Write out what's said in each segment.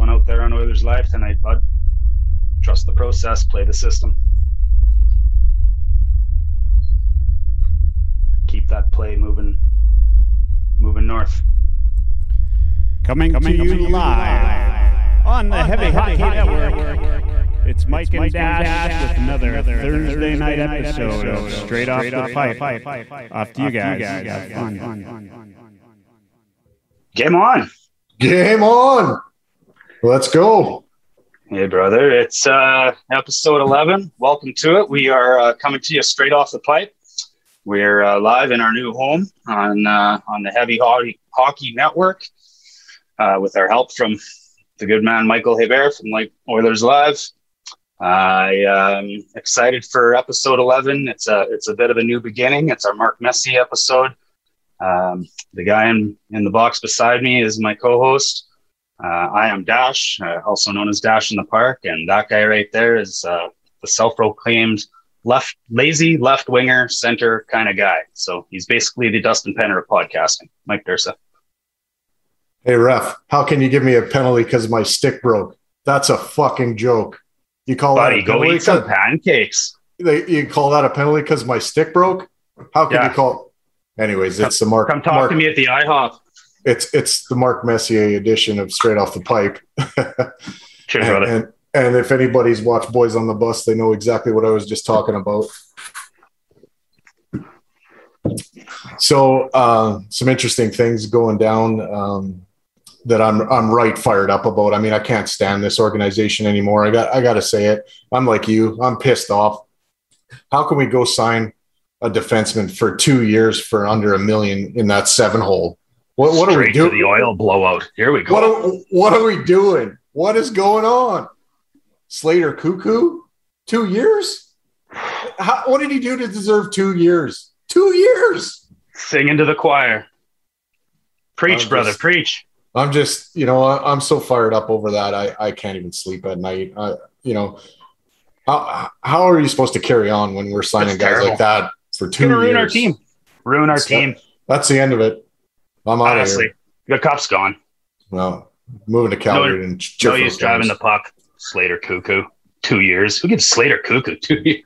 one out there on Oilers Live tonight, bud. Trust the process, play the system. Keep that play moving moving north. Coming, Coming to you live on the on Heavy, the Hockey, Hockey Network. Network. It's Mike, it's Mike and Dash, Dash with another, another Thursday, Thursday night episode, episode of Straight, Off, the, the Pipe. Pipe. Pipe. Off to you guys. guys. Have fun. fun. Game on. Game on. Let's go. Hey, brother. It's uh, episode 11. Welcome to it. We are uh, coming to you straight off the pipe. We're uh, live in our new home on uh, on the Heavy Hockey, Hockey Network uh, with our help from the good man Michael Hebert from like Oilers Live. I am um, excited for episode 11. It's a it's a bit of a new beginning. It's our Mark Messier episode. Um, the guy in, in the box beside me is my co-host. Uh, I am Dash, uh, also known as Dash in the Park, and that guy right there is uh, the self-proclaimed left lazy left winger center kind of guy. So he's basically the Dustin Penner of podcasting. Mike Dursa. Hey ref, how can you give me a penalty because my stick broke? That's a fucking joke. You call Buddy, that a penalty? go eat some pancakes. You call that a penalty because my stick broke? How can yeah. you call? Anyways, it's the Mark. Come talk Mark, to me at the IHOP. It's it's the Mark Messier edition of Straight Off the Pipe. Cheers, and. And, and if anybody's watched Boys on the Bus, they know exactly what I was just talking about. So, uh, some interesting things going down um, that I'm I'm right fired up about. I mean, I can't stand this organization anymore. I got I got to say it. I'm like you. I'm pissed off. How can we go sign a defenseman for two years for under a million in that seven hole? What, what are we doing? the oil blowout. Here we go. What are, what are we doing? What is going on? Slater Koekkoek? two years. How, what did he do to deserve two years? Two years. Sing into the choir. Preach, I'm brother, just, preach. I'm just, you know, I'm so fired up over that. I, I can't even sleep at night. I, you know, how, how are you supposed to carry on when we're signing That's guys terrible. like that for two years? Ruin our team. Ruin our that's team. That, that's the end of it. I'm out Honestly, of here. The cup's gone. Well, moving to Calgary no, and no use driving the puck. Slater Koekkoek, two years. Who gives Slater Koekkoek two years?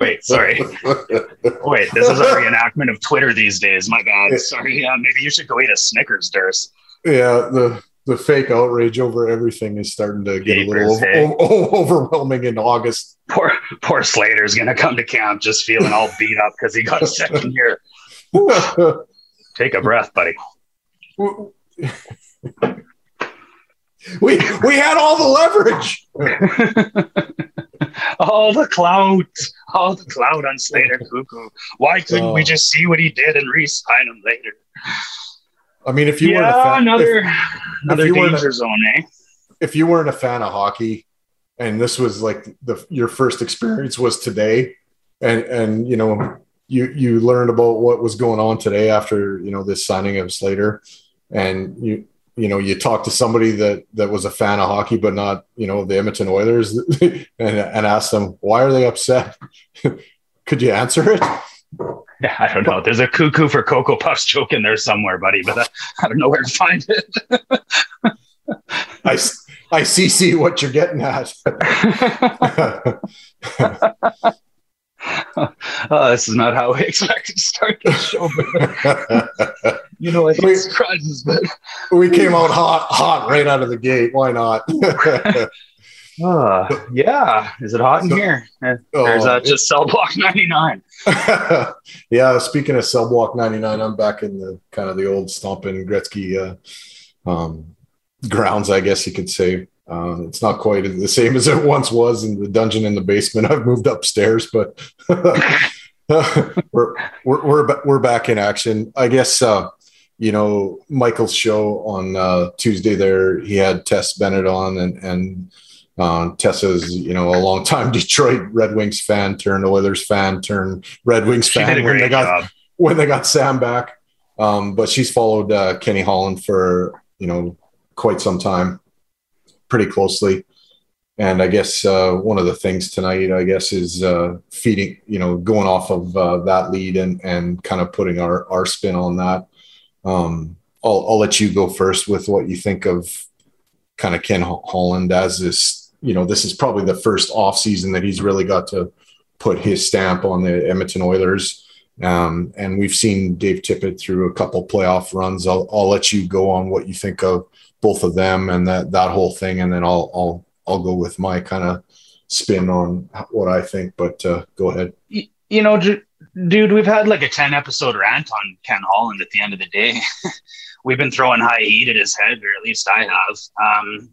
Wait, sorry. Wait, this is a reenactment of Twitter these days. My bad. Sorry. Yeah, maybe you should go eat a Snickers, Durst. Yeah, the the fake outrage over everything is starting to get Papers, a little hey. overwhelming in August. Poor poor Slater's gonna come to camp just feeling all beat up because he got a second year. Take a breath, buddy we we had all the leverage. all the clout, all the clout on Slater Koekkoek. Why couldn't we oh. just see what he did and re-sign him later? I mean, if you yeah, weren't a fan, another if, another if danger zone, eh? If you weren't a fan of hockey, and this was like the your first experience was today, and and you know you you learned about what was going on today after you know this signing of Slater, and you you know, you talk to somebody that that was a fan of hockey, but not, you know, the Edmonton Oilers, and, and ask them why are they upset. Could you answer it? Yeah, I don't know. There's a cuckoo for Cocoa Puffs joke in there somewhere, buddy, but I, I don't know where to find it. I, I see, see what you're getting at. Oh, this is not how we expected to start the show. But, you know, I hate we, surprises, but we came out hot, hot right out of the gate. Why not? uh, yeah. Is it hot in so, here? Eh, there's uh, just cell block 99. yeah. Speaking of cell block 99, I'm back in the kind of the old stomping Gretzky uh, um, grounds, I guess you could say. Uh, it's not quite the same as it once was in the dungeon in the basement. I've moved upstairs, but we're, we're, we're, we're back in action. I guess, uh, you know, Michael's show on uh, Tuesday there, he had Tess Bennett on and, and uh, Tessa's, you know, a long time Detroit Red Wings fan turned Oilers fan turned Red Wings she fan when they got, job. when they got Sam back. Um, but she's followed uh, Kenny Holland for, you know, quite some time pretty closely. And I guess uh, one of the things tonight, I guess, is uh, feeding, you know, going off of uh, that lead and and kind of putting our our spin on that. Um, I'll, I'll let you go first with what you think of kind of Ken Holland as this, you know, this is probably the first off season that he's really got to put his stamp on the Edmonton Oilers. Um, and we've seen Dave Tippett through a couple playoff runs. I'll, I'll let you go on what you think of both of them and that, that whole thing. And then I'll, I'll, I'll go with my kind of spin on what I think, but uh, go ahead. You know, dude, we've had like a 10 episode rant on Ken Holland at the end of the day. we've been throwing high heat at his head, or at least I have. Um,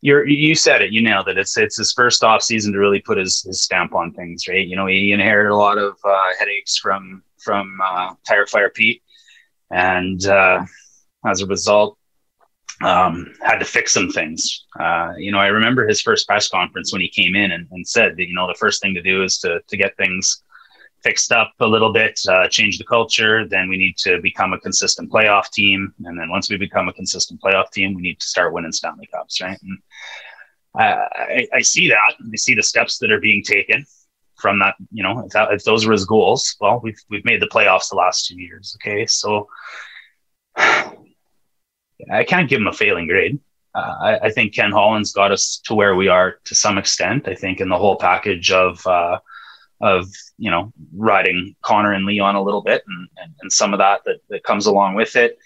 you're, you said it, you nailed it. It's it's his first off season to really put his, his stamp on things, right? You know, he inherited a lot of uh, headaches from from uh, Tire Fire Pete, and uh, as a result, um, had to fix some things. Uh, you know, I remember his first press conference when he came in and, and said that you know the first thing to do is to to get things fixed up a little bit, uh, change the culture. Then we need to become a consistent playoff team. And then once we become a consistent playoff team, we need to start winning Stanley Cups, right? And I, I see that. I see the steps that are being taken from that. You know, if, that, if those were his goals, well, we've we've made the playoffs the last two years. Okay, so I can't give him a failing grade. Uh, I, I, think Ken Holland's got us to where we are to some extent. I think in the whole package of uh, of you know riding Connor and Leon a little bit and, and, and some of that, that that comes along with it.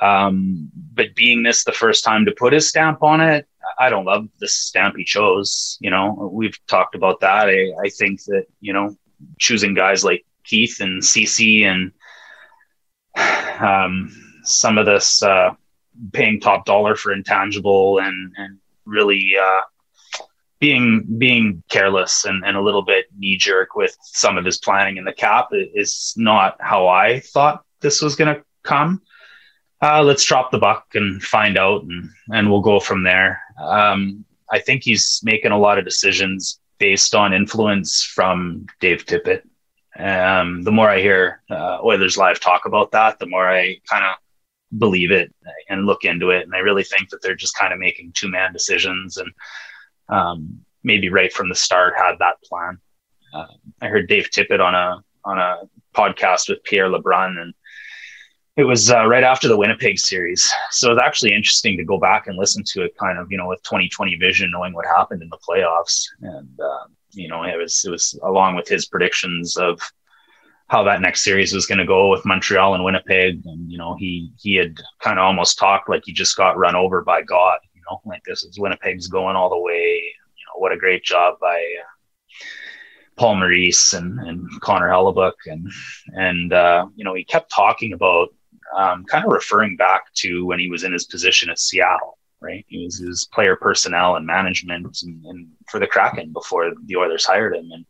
Um, but being this the first time to put his stamp on it, I don't love the stamp he chose. You know, we've talked about that. I, I think that you know choosing guys like Keith and Ceci and um, some of this uh, paying top dollar for intangible and and really uh, being being careless and, and a little bit knee jerk with some of his planning in the cap is not how I thought this was going to come. Uh, let's drop the buck and find out, and and we'll go from there. Um, I think he's making a lot of decisions based on influence from Dave Tippett. Um, the more I hear uh, Oilers Live talk about that, the more I kind of believe it and look into it. And I really think that they're just kind of making two man decisions and um, maybe right from the start had that plan. Uh, I heard Dave Tippett on a on a podcast with Pierre LeBrun, and it was uh, right after the Winnipeg series. So it's actually interesting to go back and listen to it, kind of you know with 2020 vision, knowing what happened in the playoffs, and uh, you know it was it was along with his predictions of how that next series was going to go with Montreal and Winnipeg, and you know he he had kind of almost talked like he just got run over by God you know, like this is Winnipeg's going all the way. You know, what a great job by uh, Paul Maurice and, and Connor Hellebuyck. And, and uh, you know, he kept talking about um, kind of referring back to when he was in his position at Seattle, right? He was his player personnel and management and, and for the Kraken before the Oilers hired him. And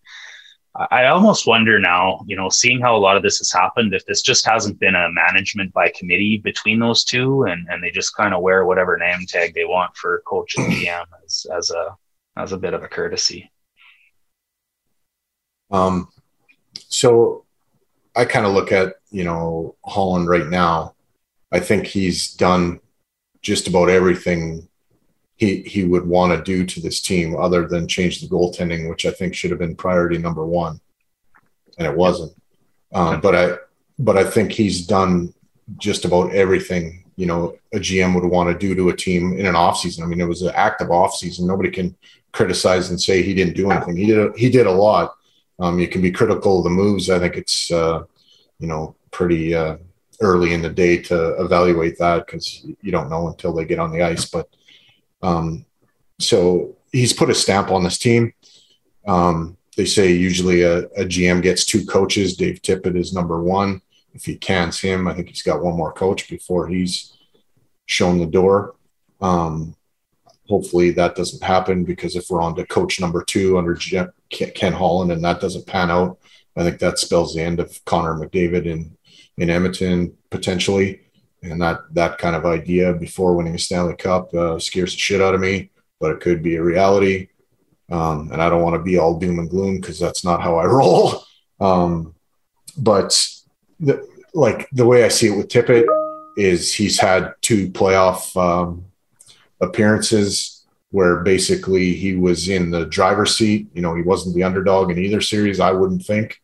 I almost wonder now, you know, seeing how a lot of this has happened, if this just hasn't been a management by committee between those two, and, and they just kind of wear whatever name tag they want for coach and GM as, as a as a bit of a courtesy. Um, so I kind of look at you know Holland right now. I think he's done just about everything he he would want to do to this team other than change the goaltending, which I think should have been priority number one, and it wasn't. Um, but I but I think he's done just about everything you know a GM would want to do to a team in an off season. I mean, it was an active off season. Nobody can criticize and say he didn't do anything. He did he did a lot. Um, you can be critical of the moves. I think it's uh, you know pretty uh, early in the day to evaluate that because you don't know until they get on the ice. But um, so he's put a stamp on this team. Um, they say usually a, a, GM gets two coaches. Dave Tippett is number one. If he cans him, I think he's got one more coach before he's shown the door. Um, hopefully that doesn't happen because if we're on to coach number two under Ken Holland and that doesn't pan out, I think that spells the end of Connor McDavid in in Edmonton potentially and that that kind of idea before winning a Stanley Cup uh, scares the shit out of me. But it could be a reality, um, and I don't want to be all doom and gloom because that's not how I roll. Um, but the, like the way I see it with Tippett is he's had two playoff um, appearances where basically he was in the driver's seat. You know, he wasn't the underdog in either series. I wouldn't think,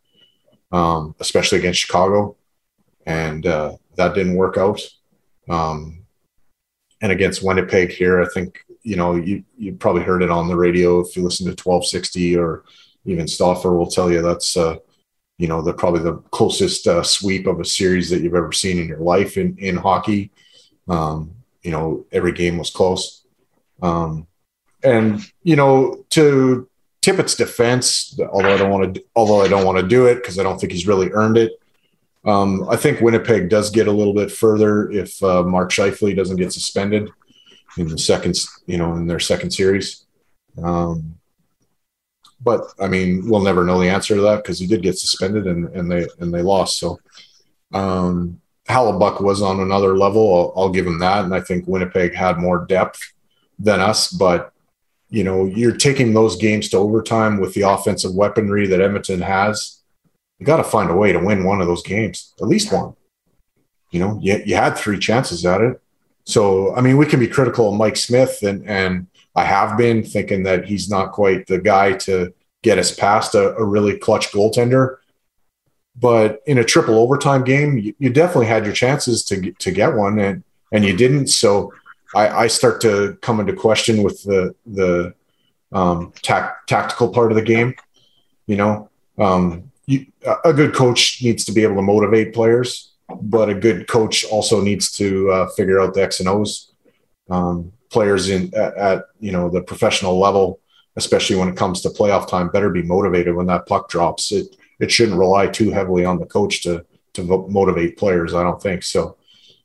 um, especially against Chicago and uh, that didn't work out. Um, and against Winnipeg here, I think you know you you probably heard it on the radio if you listen to 1260 or even Stauffer will tell you that's uh, you know the probably the closest uh, sweep of a series that you've ever seen in your life in in hockey. Um, you know every game was close, um, and you know to Tippett's defense, although I don't want to although I don't want to do it because I don't think he's really earned it. Um, I think Winnipeg does get a little bit further if uh, Mark Scheifele doesn't get suspended in the second, you know, in their second series. Um, but I mean, we'll never know the answer to that because he did get suspended and, and they and they lost. So um, was on another level. I'll, I'll give him that, and I think Winnipeg had more depth than us. But you know, you're taking those games to overtime with the offensive weaponry that Edmonton has you got to find a way to win one of those games, at least one. You know, you, you had three chances at it. So, I mean, we can be critical of Mike Smith, and, and I have been thinking that he's not quite the guy to get us past a, a really clutch goaltender. But in a triple overtime game, you, you, definitely had your chances to, to get one, and, and you didn't. So, I, I start to come into question with the, the um, tac- tactical part of the game. You know, um, you, a good coach needs to be able to motivate players, but a good coach also needs to uh, figure out the X and O's. Um, players in at, at, you know the professional level, especially when it comes to playoff time, better be motivated when that puck drops. It it shouldn't rely too heavily on the coach to to motivate players. I don't think so.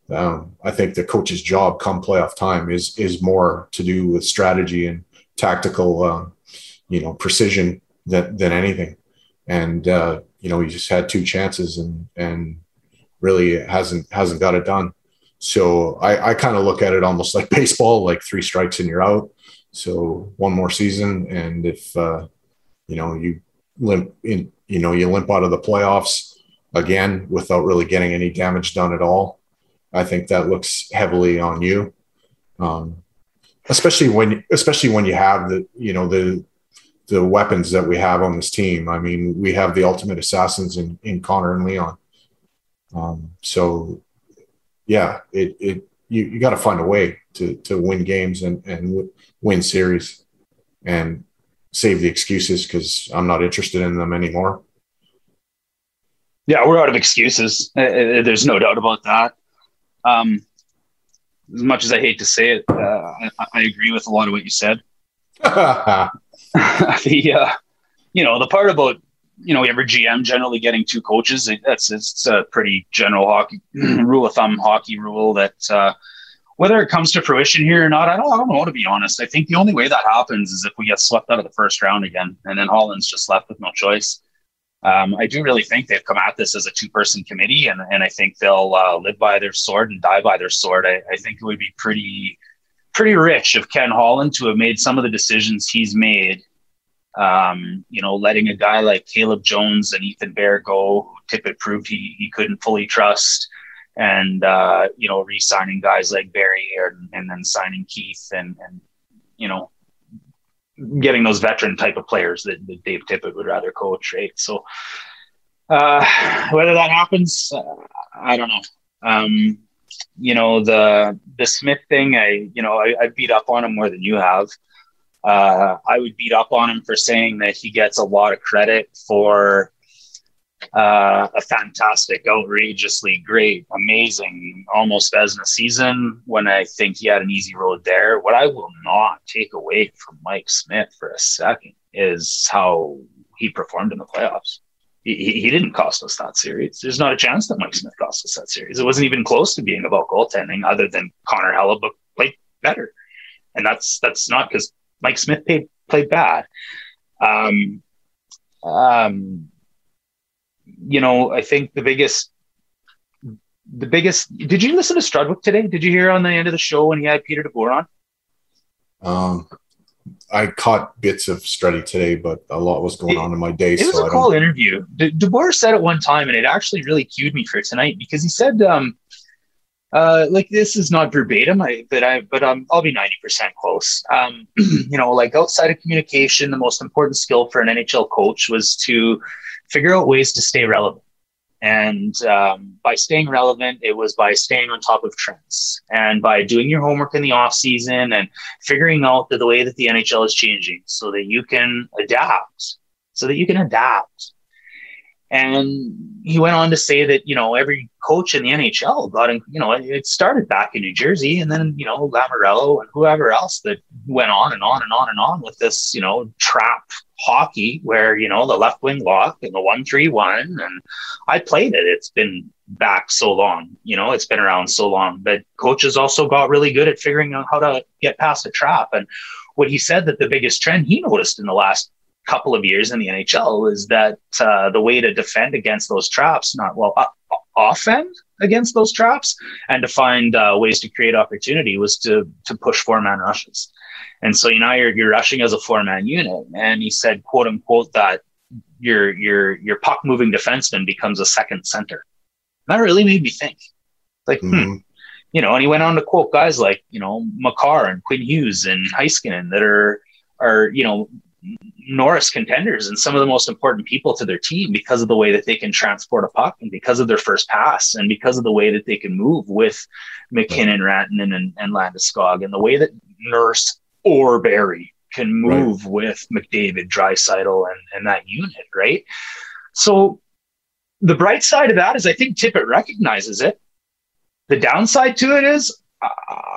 Um, I think the coach's job come playoff time is is more to do with strategy and tactical, uh, you know, precision than than anything and uh, you know he just had two chances and and really hasn't hasn't got it done. So I, I kind of look at it almost like baseball, like three strikes and you're out. So one more season, and if uh, you know you limp in, you know you limp out of the playoffs again without really getting any damage done at all, I think that looks heavily on you. Um, especially when especially when you have the you know the the weapons that we have on this team. I mean, we have the ultimate assassins in, in Connor and Leon. Um, so yeah, it, it, you, you got to find a way to, to win games and, and win series and save the excuses because I'm not interested in them anymore. Yeah, we're out of excuses. There's no doubt about that. Um, as much as I hate to say it, uh, I, I, agree with a lot of what you said. the uh, you know the part about you know every GM generally getting two coaches that's it's a pretty general hockey rule of thumb hockey rule that uh, whether it comes to fruition here or not I don't, I don't know to be honest I think the only way that happens is if we get swept out of the first round again and then Holland's just left with no choice. Um, I do really think they've come at this as a two person committee and, and I think they'll uh, live by their sword and die by their sword. I, I think it would be pretty pretty rich of Ken Holland to have made some of the decisions he's made. Um, you know, letting a guy like Caleb Jones and Ethan Bear go, Tippett proved he, he couldn't fully trust, and uh, you know, re-signing guys like Barrie and, and then signing Keith and and you know, getting those veteran type of players that, that Dave Tippett would rather coach, right? So uh, whether that happens, uh, I don't know. Um, you know the the Smith thing. I you know I, I beat up on him more than you have. Uh, I would beat up on him for saying that he gets a lot of credit for uh, a fantastic, outrageously great, amazing, almost as in a season when I think he had an easy road there. What I will not take away from Mike Smith for a second is how he performed in the playoffs he, he didn't cost us that series. There's not a chance that Mike Smith cost us that series. It wasn't even close to being about goaltending, other than Connor Hellebuyck played better, and that's that's not because Mike Smith played played bad. Um, um, you know, I think the biggest the biggest. Did you listen to Strudwick today? Did you hear on the end of the show when he had Peter DeBoer on? Um, I caught bits of Struddy today, but a lot was going it, on in my day. It was so a cool interview. De- DeBoer said it one time, and it actually really cued me for tonight because he said, um, uh, like this is not verbatim, I, but I, but um, I'll be ninety percent close. Um, you know, like outside of communication, the most important skill for an NHL coach was to figure out ways to stay relevant. And um, by staying relevant, it was by staying on top of trends and by doing your homework in the off season and figuring out the, the way that the NHL is changing so that you can adapt, so that you can adapt. And he went on to say that, you know, every coach in the NHL got in, you know, it started back in New Jersey and then, you know, Lamoriello and whoever else that went on and on and on and on with this, you know, trap hockey where, you know, the left wing lock and the one three one. And I played it. It's been back so long, you know, it's been around so long. But coaches also got really good at figuring out how to get past a trap. And what he said that the biggest trend he noticed in the last couple of years in the NHL is that uh, the way to defend against those traps, not well, uh, offend against those traps, and to find uh, ways to create opportunity was to to push four man rushes. And so you know you're you're rushing as a four man unit, and he said, quote unquote, that your your your puck moving defenseman becomes a second center. That really made me think, like, hmm, mm-hmm. hmm, you know. And he went on to quote guys like you know Makar and Quinn Hughes and Heiskanen that are are you know Norris contenders and some of the most important people to their team because of the way that they can transport a puck and because of their first pass and because of the way that they can move with MacKinnon, Rantanen, and, and Landeskog and the way that Nurse or Barrie can move right. with McDavid, Draisaitl, and, and that unit, right? So the bright side of that is I think Tippett recognizes it. The downside to it is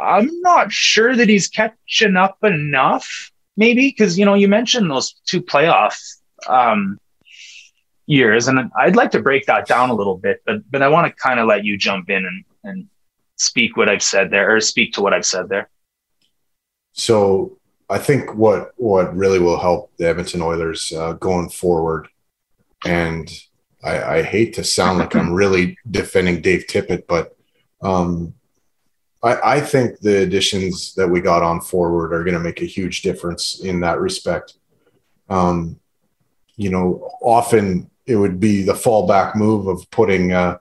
I'm not sure that he's catching up enough maybe because you know you mentioned those two playoff um, years, and I'd like to break that down a little bit, but but I want to kind of let you jump in and and speak what I've said there, or speak to what I've said there. So I think what what really will help the Edmonton Oilers uh, going forward, and I, I, hate to sound like I'm really defending Dave Tippett, but um, I, I think the additions that we got on forward are going to make a huge difference in that respect. Um, you know, often it would be the fallback move of putting uh,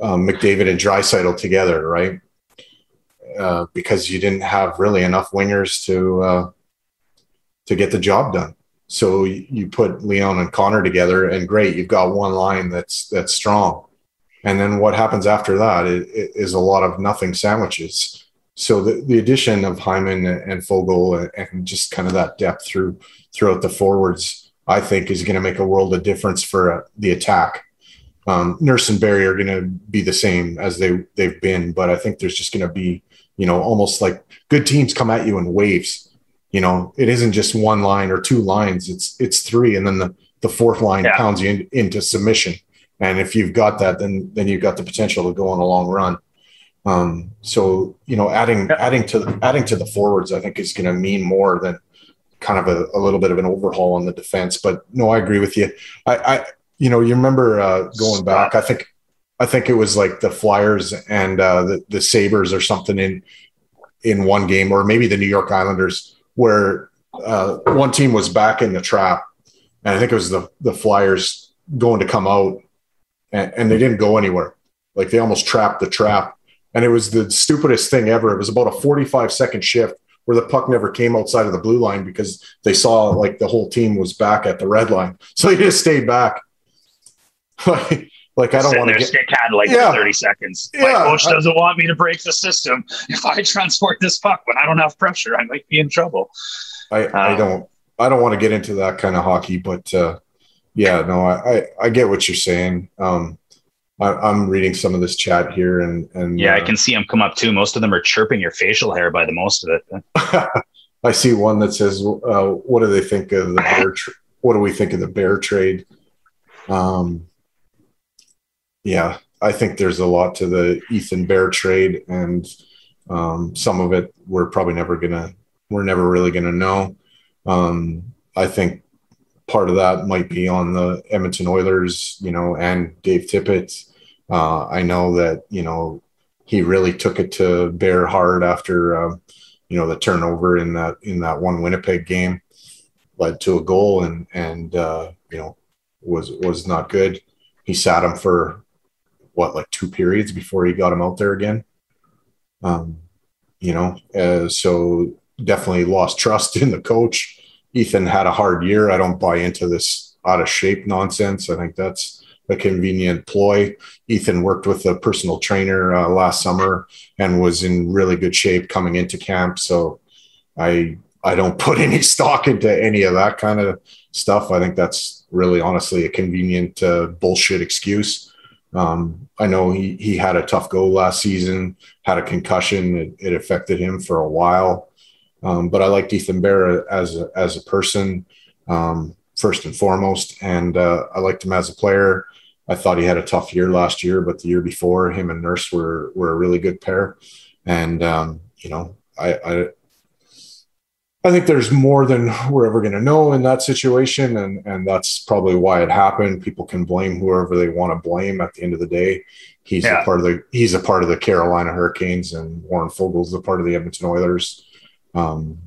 uh, McDavid and Draisaitl together, right? Uh, because you didn't have really enough wingers to uh, to get the job done. So you put Leon and Connor together, and great, you've got one line that's that's strong. And then what happens after that is a lot of nothing sandwiches. So the, the addition of Hyman and Foegele and just kind of that depth through throughout the forwards, I think, is going to make a world of difference for uh, the attack. Um, Nurse and Barrie are going to be the same as they they've been, but I think there's just going to be, you know, almost like good teams come at you in waves. You know, it isn't just one line or two lines; it's it's three, and then the the fourth line yeah. pounds you in, into submission. And if you've got that, then then you've got the potential to go on a long run. Um, so you know, adding adding to the, adding to the forwards, I think is going to mean more than kind of a, a, little bit of an overhaul on the defense. But no, I agree with you. I, I you know, you remember uh, going back. I think I think it was like the Flyers and uh, the the Sabres or something in in one game, or maybe the New York Islanders, where uh, one team was back in the trap, and I think it was the the Flyers going to come out and, and they didn't go anywhere. Like they almost trapped the trap. And it was the stupidest thing ever. It was about a 45 second shift where the puck never came outside of the blue line because they saw like the whole team was back at the red line. So they just stayed back. like, I don't want to get stick had like yeah. 30 seconds. Yeah. My coach doesn't want me to break the system. If I transport this puck when I don't have pressure, I might be in trouble. I, um, I don't I don't want to get into that kind of hockey, but uh, yeah, no, I, I, I get what you're saying. Um, I, am reading some of this chat here, and and yeah, uh, I can see them come up too. Most of them are chirping your facial hair by the most of it. I see one that says, uh, "What do they think of the Bear? Tra- what do we think of the Bear trade?" Um, yeah, I think there's a lot to the Ethan Bear trade, and um, some of it we're probably never gonna, we're never really gonna know. Um, I think part of that might be on the Edmonton Oilers, you know, and Dave Tippett. Uh, I know that you know he really took it to Bear hard after uh, you know the turnover in that in that one Winnipeg game led to a goal and and uh, you know was was not good. He sat him for what like two periods before he got him out there again. Um, you know, uh, so definitely lost trust in the coach Ethan had a hard year. I don't buy into this out of shape nonsense. I think that's a convenient ploy. Ethan worked with a personal trainer uh, last summer and was in really good shape coming into camp. So I I don't put any stock into any of that kind of stuff. I think that's really honestly a convenient uh, bullshit excuse. Um, I know he he had a tough go last season, had a concussion. It, it affected him for a while. Um, but I liked Ethan Bear as a, as a person, um, first and foremost, and uh, I liked him as a player. I thought he had a tough year last year, but the year before, him and Nurse were were a really good pair. And um, you know, I, I I think there's more than we're ever going to know in that situation, and and that's probably why it happened. People can blame whoever they want to blame. At the end of the day, he's yeah. a part of the he's a part of the Carolina Hurricanes, and Warren Foegele's a part of the Edmonton Oilers. Um,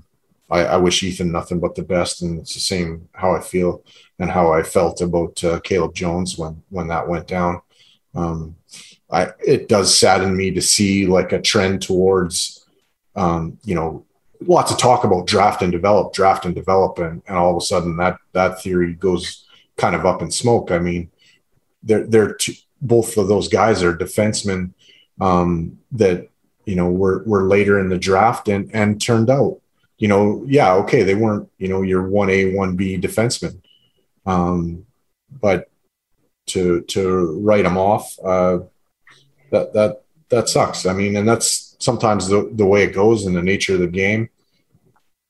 I, I, wish Ethan nothing but the best, and it's the same how I feel and how I felt about uh, Caleb Jones when when that went down. Um, I it does sadden me to see like a trend towards, um, you know, lots of talk about draft and develop, draft and develop, and, and all of a sudden that that theory goes kind of up in smoke. I mean, they're they're two, both of those guys are defensemen um, that you know were were later in the draft and and turned out. You know, yeah, okay, they weren't you know your one A one B defensemen, um, but to to write them off, uh, that that that sucks. I mean, and that's sometimes the, the way it goes in the nature of the game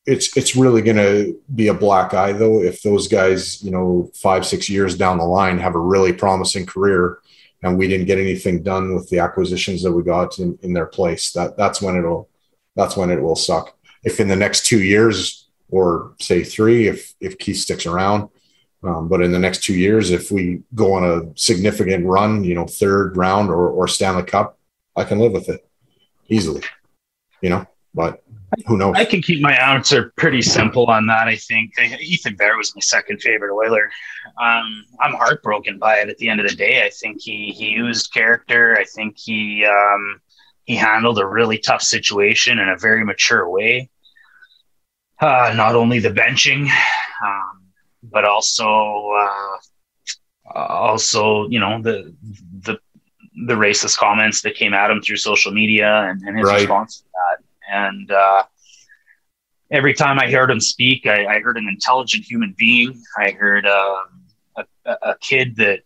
it's it's really going to be a black eye though if those guys you know five six years down the line have a really promising career and we didn't get anything done with the acquisitions that we got in, in their place that that's when it'll that's when it will suck. If in the next two years or say three if if keith sticks around um, but in the next two years if we go on a significant run you know third round or, or stanley cup i can live with it easily you know but who knows? I can keep my answer pretty simple on that. I think Ethan Bear was my second favorite Oiler. Um, I'm heartbroken by it. At the end of the day, I think he he used character. I think he um, he handled a really tough situation in a very mature way. Uh, not only the benching, um, but also uh, also you know the the the racist comments that came at him through social media and, and his right. response to that and uh, every time I heard him speak, I, I, heard an intelligent human being. I heard uh, a, a, kid that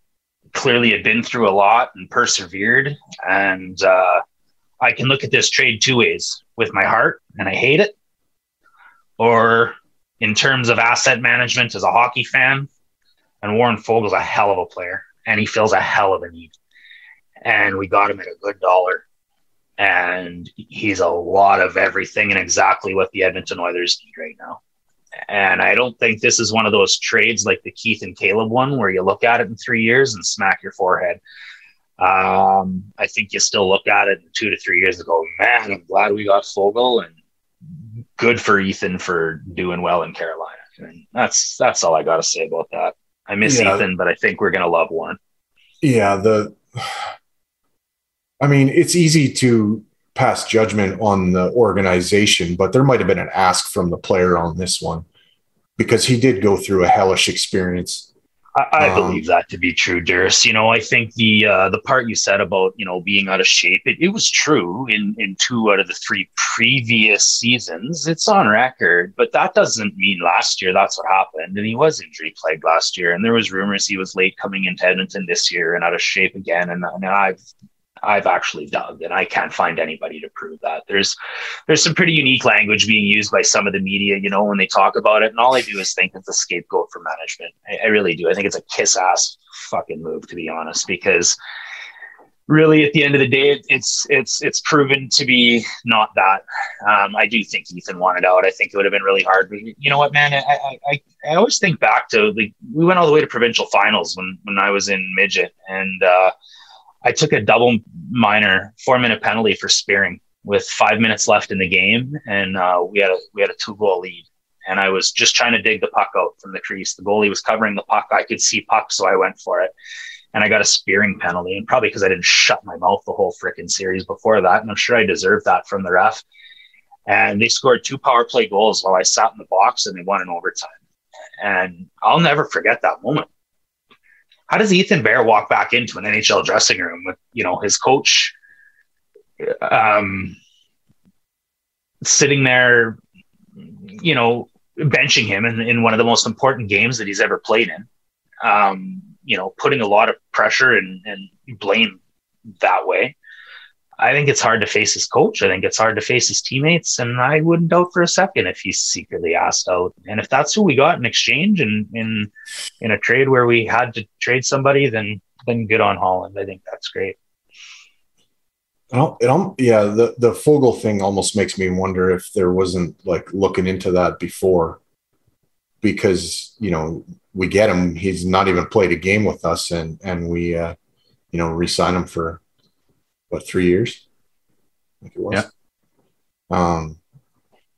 clearly had been through a lot and persevered. And uh, I can look at this trade two ways with my heart, and I hate it, or in terms of asset management as a hockey fan. And Warren Foegele's a hell of a player, and he fills a hell of a need. And we got him at a good dollar and he's a lot of everything and exactly what the Edmonton Oilers need right now. And I don't think this is one of those trades like the Keith and Caleb one where you look at it in three years and smack your forehead. Um, I think you still look at it in two to three years and go, man, I'm glad we got Foegele and good for Ethan for doing well in Carolina. And that's that's all I got to say about that. I miss yeah. Ethan, but I think we're gonna love Warren. Yeah, the I mean, it's easy to pass judgment on the organization, but there might have been an ask from the player on this one because he did go through a hellish experience. I, I um, believe that to be true, Durst. You know, I think the uh, the part you said about you know being out of shape, it, it was true in in two out of the three previous seasons. It's on record, but that doesn't mean last year that's what happened. And he was injury plagued last year, and there was rumors he was late coming into Edmonton this year and out of shape again. And, and I've I've actually dug, and I can't find anybody to prove that. There's there's some pretty unique language being used by some of the media, you know, when they talk about it, and all I do is think it's a scapegoat for management. I, I really do. I think it's a kiss ass fucking move, to be honest, because really at the end of the day it's it's it's proven to be not that um, i do think ethan wanted out i think it would have been really hard but you know what man I, I i always think back to like we went all the way to provincial finals when when i was in midget and uh I took a double minor four minute penalty for spearing with five minutes left in the game, and uh, we had a we had a two goal lead. And I was just trying to dig the puck out from the crease. The goalie was covering the puck. I could see puck, so I went for it. And I got a spearing penalty, and probably because I didn't shut my mouth the whole freaking series before that. And I'm sure I deserved that from the ref. And they scored two power play goals while I sat in the box, and they won in overtime. And I'll never forget that moment how does Ethan Bear walk back into an NHL dressing room with you know his coach um, sitting there, you know, benching him in, in one of the most important games that he's ever played in. Um, you know, putting a lot of pressure and, and blame that way. I think it's hard to face his coach. I think it's hard to face his teammates, and I wouldn't doubt for a second if he's secretly asked out. And if that's who we got in exchange and in in a trade where we had to trade somebody, then then good on Holland. I think that's great. i It, it, yeah, the the Foegele thing almost makes me wonder if there wasn't like looking into that before, because you know we get him, he's not even played a game with us, and and we, uh, you know, resign him for what three years? I think it was. Yeah. Um,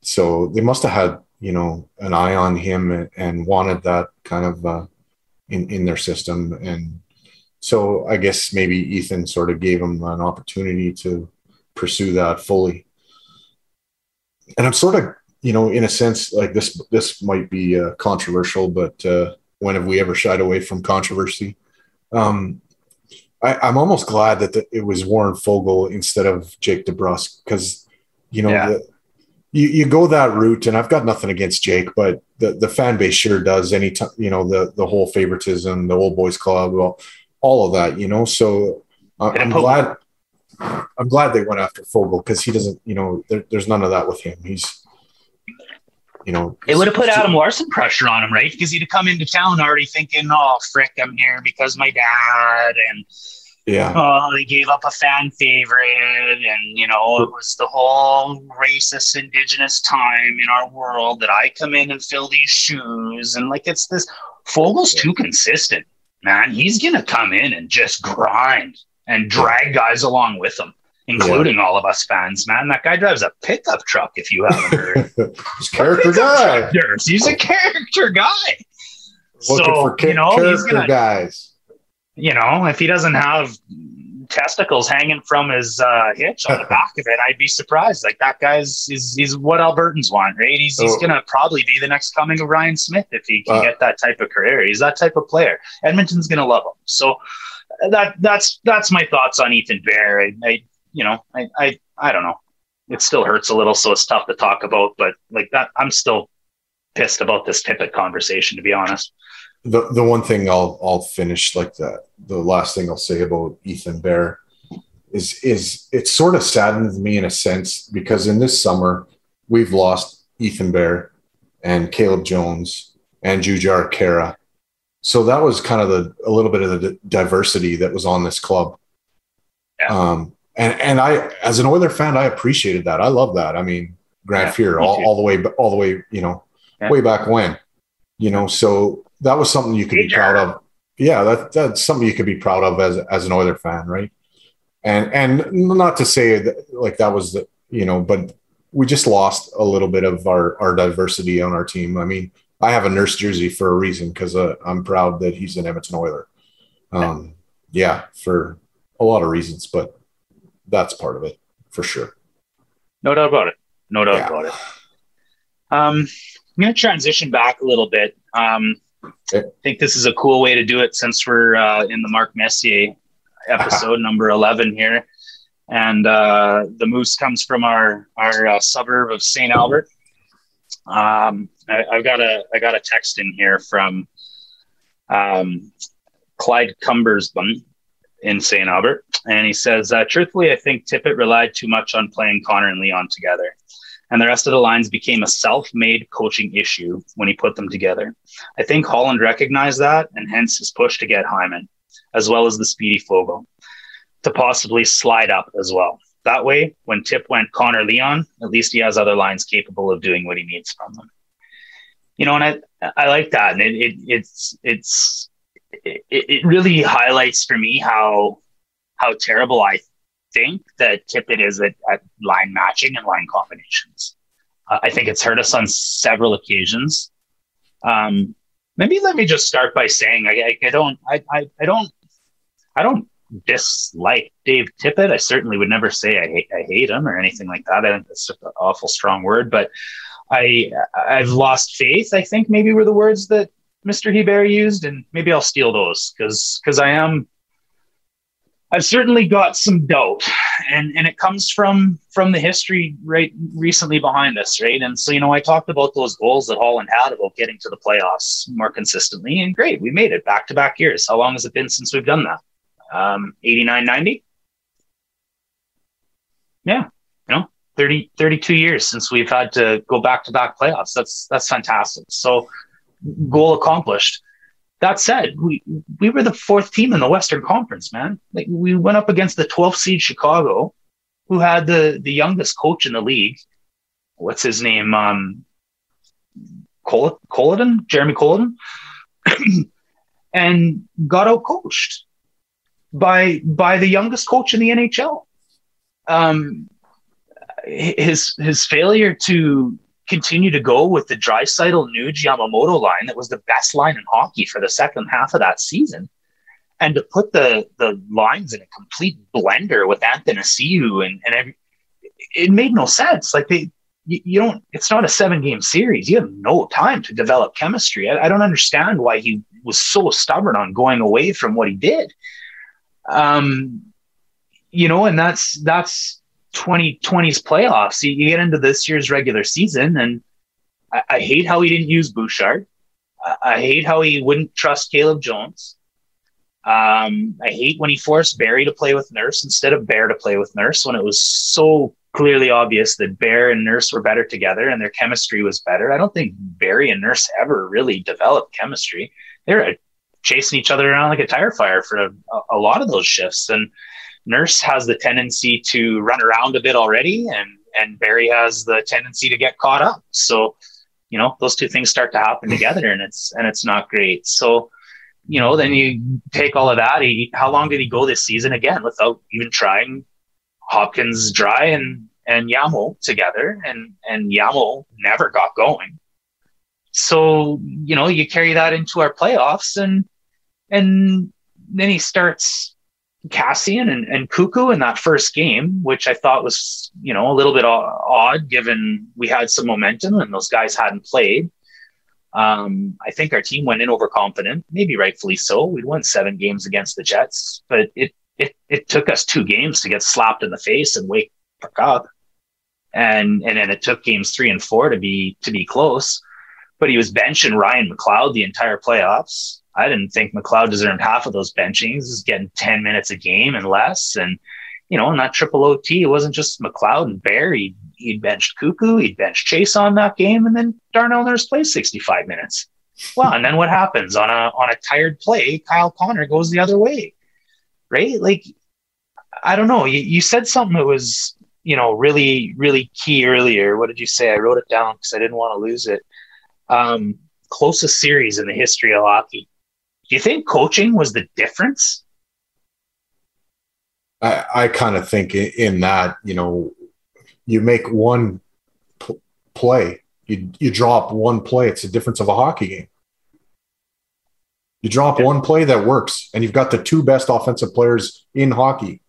so they must have had you know an eye on him and, and wanted that kind of uh, in in their system, and so I guess maybe Ethan sort of gave him an opportunity to pursue that fully. And I'm sort of you know in a sense like this this might be uh, controversial, but uh, when have we ever shied away from controversy? Um, I, am almost glad that the, it was Warren Foegele instead of Jake DeBrusk because you know yeah. the, you, you go that route, and I've got nothing against Jake, but the, the fan base sure does. Any time you know the the whole favoritism, the old boys club, well, all of that, you know. So uh, I'm glad. I'm glad they went after Foegele because he doesn't, you know, there, there's none of that with him. He's, you know, it would have put Adam Larsson pressure on him, right? Because he'd have come into town already thinking, "Oh, frick, I'm here because my dad," and yeah. Oh, they gave up a fan favorite, and you know, it was the whole racist indigenous time in our world that I come in and fill these shoes, and like it's this. Foegele's too consistent, man. He's gonna come in and just grind and drag guys along with him, including yeah. all of us fans. Man, that guy drives a pickup truck. If you haven't heard, he's character guy. He's a character guy. Looking so, for ca- you know, character gonna, guys you know, if he doesn't have testicles hanging from his uh, hitch on the back of it, I'd be surprised. Like that guy's is he's what Albertans want, right? He's, he's oh. gonna probably be the next coming of Ryan Smyth if he can uh, get that type of career. He's that type of player. Edmonton's gonna love him. So that that's that's my thoughts on Ethan Bear. I, I you know I, I I don't know. It still hurts a little, so it's tough to talk about. But like that, I'm still pissed about this Tippett conversation, to be honest the the one thing I'll I'll finish like the the last thing I'll say about Ethan Bear is is it sort of saddens me in a sense because in this summer we've lost Ethan Bear and Caleb Jones and Jujhar Khaira. So that was kind of the a little bit of the diversity that was on this club. Yeah. Um, and and I as an Oiler fan, I appreciated that. I love that. I mean, Grant yeah, Fuhr all, all the way all the way, you know, yeah. way back when. You know, so that was something you could be proud of. Yeah, that, that's something you could be proud of as as an Oiler fan, right? And and not to say that like that was the you know, but we just lost a little bit of our our diversity on our team. I mean, I have a Nurse jersey for a reason because uh, I'm proud that he's an Edmonton Oiler. Um, yeah, for a lot of reasons, but that's part of it for sure. No doubt about it. No doubt yeah. about it. Um, I'm going to transition back a little bit. Um, I think this is a cool way to do it since we're uh, in the Mark Messier episode number 11 here. And uh, the moose comes from our, our uh, suburb of St. Albert. Um, I, have got a, I got a text in here from um, Clyde Cumbersbun in St. Albert. And he says, uh, truthfully, I think Tippett relied too much on playing Connor and Leon together and the rest of the lines became a self-made coaching issue when he put them together. I think Holland recognized that and hence his push to get Hyman, as well as the speedy Foegele, to possibly slide up as well. That way, when Tip went Connor Leon, at least he has other lines capable of doing what he needs from them. You know, and I I like that, and it, it it's it's it, it really highlights for me how how terrible I think that Tippett is at, at line matching and line combinations. Uh, I think it's hurt us on several occasions. Um, maybe let me just start by saying I, I, I don't I, I, I, don't I don't dislike Dave Tippett. I certainly would never say I hate I hate him or anything like that. I think that's an awful strong word, but I I've lost faith. I think maybe were the words that Mr. Hebert used, and maybe I'll steal those because because I am I've certainly got some doubt, and and it comes from from the history right recently behind us, right? And so you know, I talked about those goals that Holland had about getting to the playoffs more consistently, and great, we made it back to back years. How long has it been since we've done that? Um, 89, 90? Yeah, you know, 30, 32 years since we've had to go back to back playoffs. That's that's fantastic. So goal accomplished. That said, we we were the fourth team in the Western Conference, man. Like we went up against the 12th seed Chicago, who had the the youngest coach in the league. What's his name? Um, Col- Jeremy Colliton, and got out coached by by the youngest coach in the NHL. Um, his his failure to continue to go with the Draisaitl Nuge Yamamoto line that was the best line in hockey for the second half of that season. And to put the the lines in a complete blender with Athanasiou and, and every, it made no sense. Like they you, you, don't it's not a seven game series. You have no time to develop chemistry. I, I don't understand why he was so stubborn on going away from what he did. Um you know, and that's that's 2020's playoffs. You, get into this year's regular season, and I, I hate how he didn't use Bouchard. I, I, hate how he wouldn't trust Caleb Jones. Um, I hate when he forced Barrie to play with Nurse instead of Bear to play with Nurse when it was so clearly obvious that Bear and Nurse were better together and their chemistry was better. I don't think Barrie and Nurse ever really developed chemistry. They're chasing each other around like a tire fire for a, a lot of those shifts. And Nurse has the tendency to run around a bit already, and and Barrie has the tendency to get caught up. So, you know, those two things start to happen together, and it's and it's not great. So, you know, then you take all of that. He, how long did he go this season again without even trying Hopkins dry and and Yamo together, and and Yamo never got going. So you know, you carry that into our playoffs, and and then he starts Kassian and, and Koekkoek in that first game, which I thought was, you know, a little bit odd given we had some momentum and those guys hadn't played. Um, I think our team went in overconfident, maybe rightfully so. We'd won seven games against the Jets, but it, it, it took us two games to get slapped in the face and wake up. And, and then it took games three and four to be, to be close, but he was benching Ryan McLeod the entire playoffs. I didn't think McLeod deserved half of those benchings. He's getting 10 minutes a game and less. And, you know, that triple OT, it wasn't just McLeod and Bear. He, he'd benched Koekkoek, he'd benched Chase on that game, and then Darnell Nurse plays 65 minutes. Well, and then what happens on a on a tired play? Kyle Connor goes the other way, right? Like, I don't know. You, you said something that was, you know, really, really key earlier. What did you say? I wrote it down because I didn't want to lose it. Um, closest series in the history of hockey. Do you think coaching was the difference? I, I kind of think in that, you know, you make one p- play, you, you drop one play, it's the difference of a hockey game. You drop yeah. one play that works, and you've got the two best offensive players in hockey.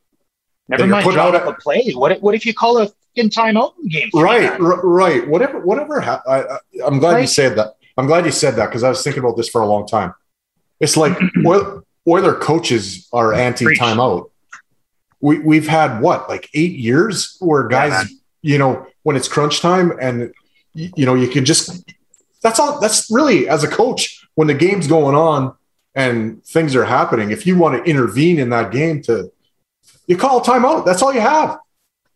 Never mind drop a play. What if, what if you call a in timeout game? Right, r- right. Whatever, whatever. Ha- I, am glad you said that. I'm glad you said that because I was thinking about this for a long time. It's like Oiler coaches are anti timeout. We we've had what like eight years where guys, yeah, you know, when it's crunch time and you know you can just that's all. That's really as a coach when the game's going on and things are happening. If you want to intervene in that game, to you call timeout. That's all you have.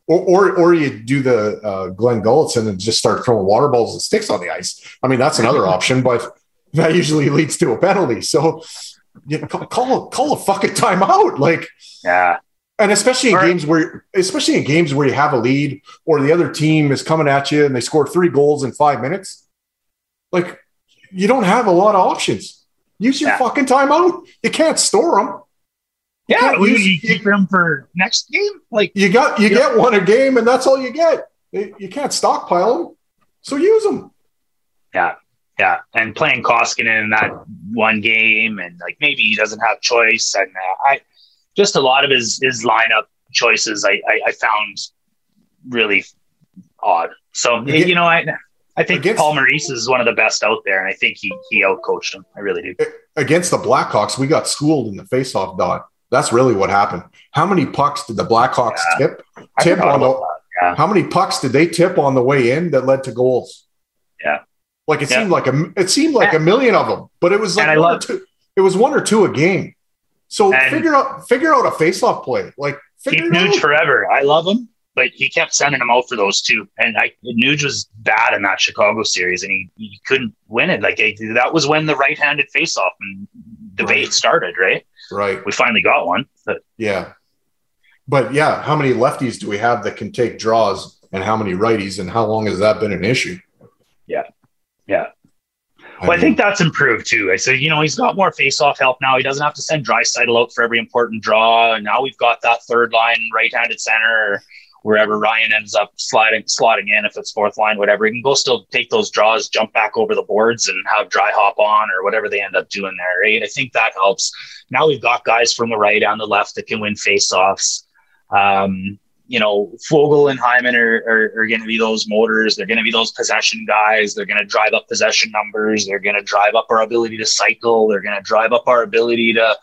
Or, or, or you do the uh, Glen Gulutzan and just start throwing water balls and sticks on the ice. I mean, that's another option, but that usually leads to a penalty. So you know, call call a fucking timeout. Like yeah. And especially in games where especially in games where you have a lead or the other team is coming at you and they score three goals in five minutes, like you don't have a lot of options. Use your yeah. fucking timeout. You can't store them. Yeah, you, use, you keep them for next game. Like you got you, you get know. one a game, and that's all you get. You can't stockpile them, so use them. Yeah, yeah, and playing Koskinen in that one game, and like maybe he doesn't have choice, and uh, I just a lot of his his lineup choices I I, I found really odd. So you know I I think against, Paul Maurice is one of the best out there, and I think he he outcoached him. I really do. Against the Blackhawks, we got schooled in the faceoff dot. That's really what happened. How many pucks did the Blackhawks yeah. tip tip on the? Yeah. How many pucks did they tip on the way in that led to goals? Yeah, like it yeah. seemed like a it seemed like a million of them, but it was like one love, or two, it was one or two a game. So figure out figure out a faceoff play. Like keep Nuge forever. I love him but he kept sending him out for those two. And I, Nuge was bad in that Chicago series, and he, he couldn't win it. Like that was when the right-handed face-off and debate right. started, right? Right. We finally got one. But yeah, but yeah, how many lefties do we have that can take draws, and how many righties, and how long has that been an issue? Yeah, yeah. Well, I, think that's improved too. I said, you know, he's got more face-off help now. He doesn't have to send Draisaitl out for every important draw. And now we've got that third line right-handed center wherever Ryan ends up sliding slotting in, if it's fourth line, whatever, he can go still take those draws, jump back over the boards, and have dry hop on or whatever they end up doing there. Right? I think that helps. Now we've got guys from the right and the left that can win faceoffs. Um, you know, Foegele and Hyman are, are, are going to be those motors. They're going to be those possession guys. They're going to drive up possession numbers. They're going to drive up our ability to cycle. They're going to drive up our ability to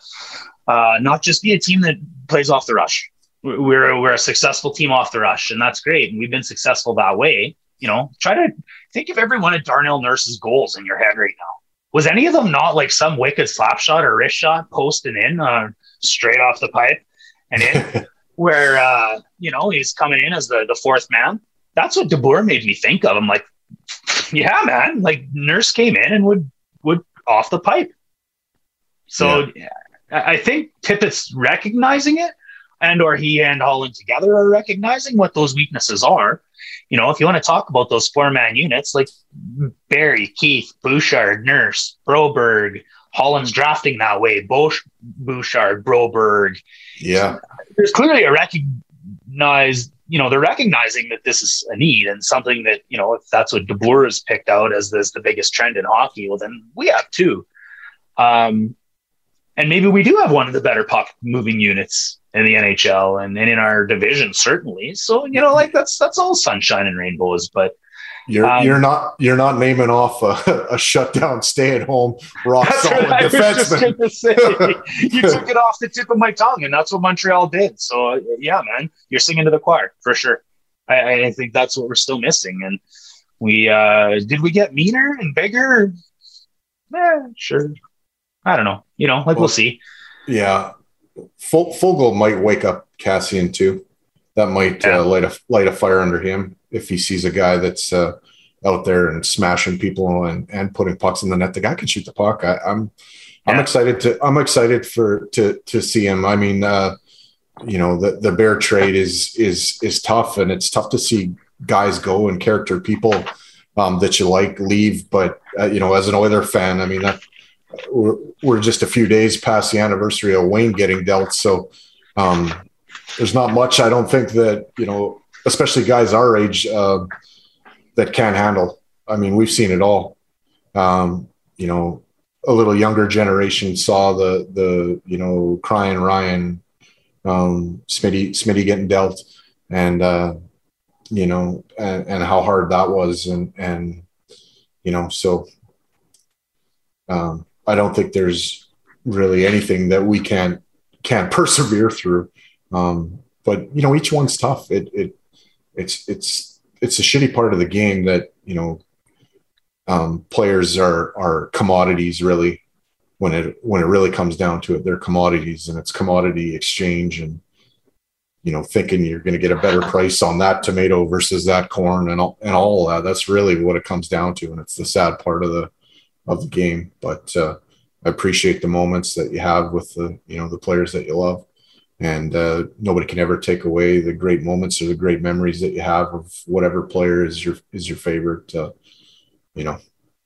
uh, not just be a team that plays off the rush we're we're a successful team off the rush, and that's great. And we've been successful that way. You know, try to think of every one of Darnell Nurse's goals in your head right now. Was any of them not like some wicked slap shot or wrist shot posting in uh, straight off the pipe and in, where uh, you know he's coming in as the the fourth man? That's what DeBoer made me think of. I'm like, yeah, man. Like Nurse came in and would would off the pipe. So yeah. I think Tippett's recognizing it and or he and Holland together are recognizing what those weaknesses are. You know, if you want to talk about those four man units like Barrie, Keith, Bouchard, Nurse, Broberg, Holland's drafting that way, Bosch, Bouchard, Broberg. Yeah. There's clearly a recognized, you know, they're recognizing that this is a need and something that, you know, if that's what DeBoer has picked out as this, the biggest trend in hockey, well, then we have too. Um, and maybe we do have one of the better puck moving units in the NHL and, and in our division, certainly. So, you know, like that's that's all sunshine and rainbows. But you're um, you're not you're not naming off a, a shutdown, stay at home, rock solid defenseman. you took it off the tip of my tongue, and that's what Montreal did. So yeah, man, you're singing to the choir for sure. I, I think that's what we're still missing. And we uh did we get meaner and bigger? Yeah, sure. I don't know. You know, like well, we'll see. Yeah, Foegele might wake up Kassian too. That might uh, yeah. uh, light a light a fire under him if he sees a guy that's uh, out there and smashing people and, and putting pucks in the net. The guy can shoot the puck. I, am I'm, I'm excited to I'm excited for to to see him. I mean, uh, you know, the the bear trade is is is tough, and it's tough to see guys go and character people um, that you like leave. But uh, you know, as an Oiler fan, I mean that we're, we're just a few days past the anniversary of Wayne getting dealt. So um, there's not much I don't think that, you know, especially guys our age uh, that can't handle. I mean, we've seen it all. Um, you know, a little younger generation saw the, the, you know, crying Ryan, um, Smitty, Smitty getting dealt and, uh, you know, and, and how hard that was. And, and, you know, so, um, I don't think there's really anything that we can't can't persevere through. Um, but you know, each one's tough. It it it's it's it's a shitty part of the game that you know um, players are are commodities really. When it when it really comes down to it they're commodities and it's commodity exchange and you know thinking you're going to get a better price on that tomato versus that corn and all, and all that. That's really what it comes down to and it's the sad part of the of the game. But uh, I appreciate the moments that you have with the you know the players that you love, and uh, nobody can ever take away the great moments or the great memories that you have of whatever player is your is your favorite. Uh, you know,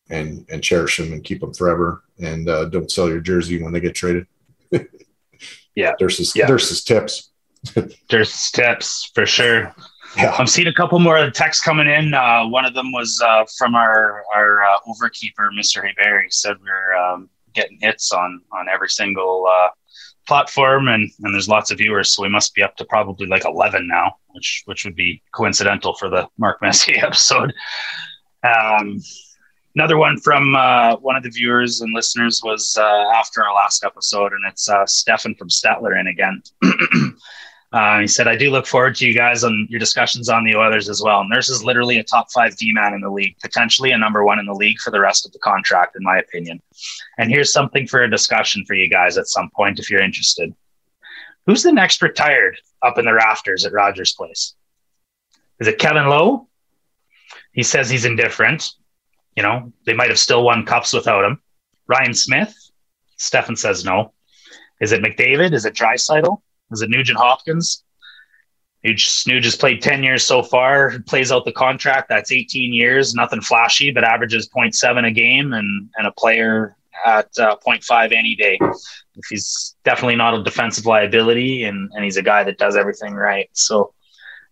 and and cherish them and keep them forever, and uh, don't sell your jersey when they get traded. yeah, there's his yeah. there's his tips. there's tips for sure. Yeah. I'm seeing a couple more of the texts coming in. Uh, one of them was uh, from our our uh, overkeeper, Mr. He said we're um, getting hits on on every single uh, platform, and and there's lots of viewers, so we must be up to probably like 11 now, which which would be coincidental for the Mark Messier episode. Um, another one from uh, one of the viewers and listeners was uh, after our last episode, and it's uh, Stefan from Stettler in again. Uh, he said, I do look forward to you guys on your discussions on the Oilers as well. Nurse is literally a top five D man in the league, potentially a number one in the league for the rest of the contract, in my opinion. And here's something for a discussion for you guys at some point if you're interested. Who's the next retired up in the rafters at Rogers Place? Is it Kevin Lowe? He says he's indifferent. You know, they might have still won cups without him. Ryan Smyth? Stefan says no. Is it McDavid? Is it Draisaitl? Is it Nugent Hopkins? Nuge has played 10 years so far, plays out the contract. That's 18 years, nothing flashy, but averages 0.7 a game and, and a player at uh, 0.5 any day. He's definitely not a defensive liability and, and he's a guy that does everything right. So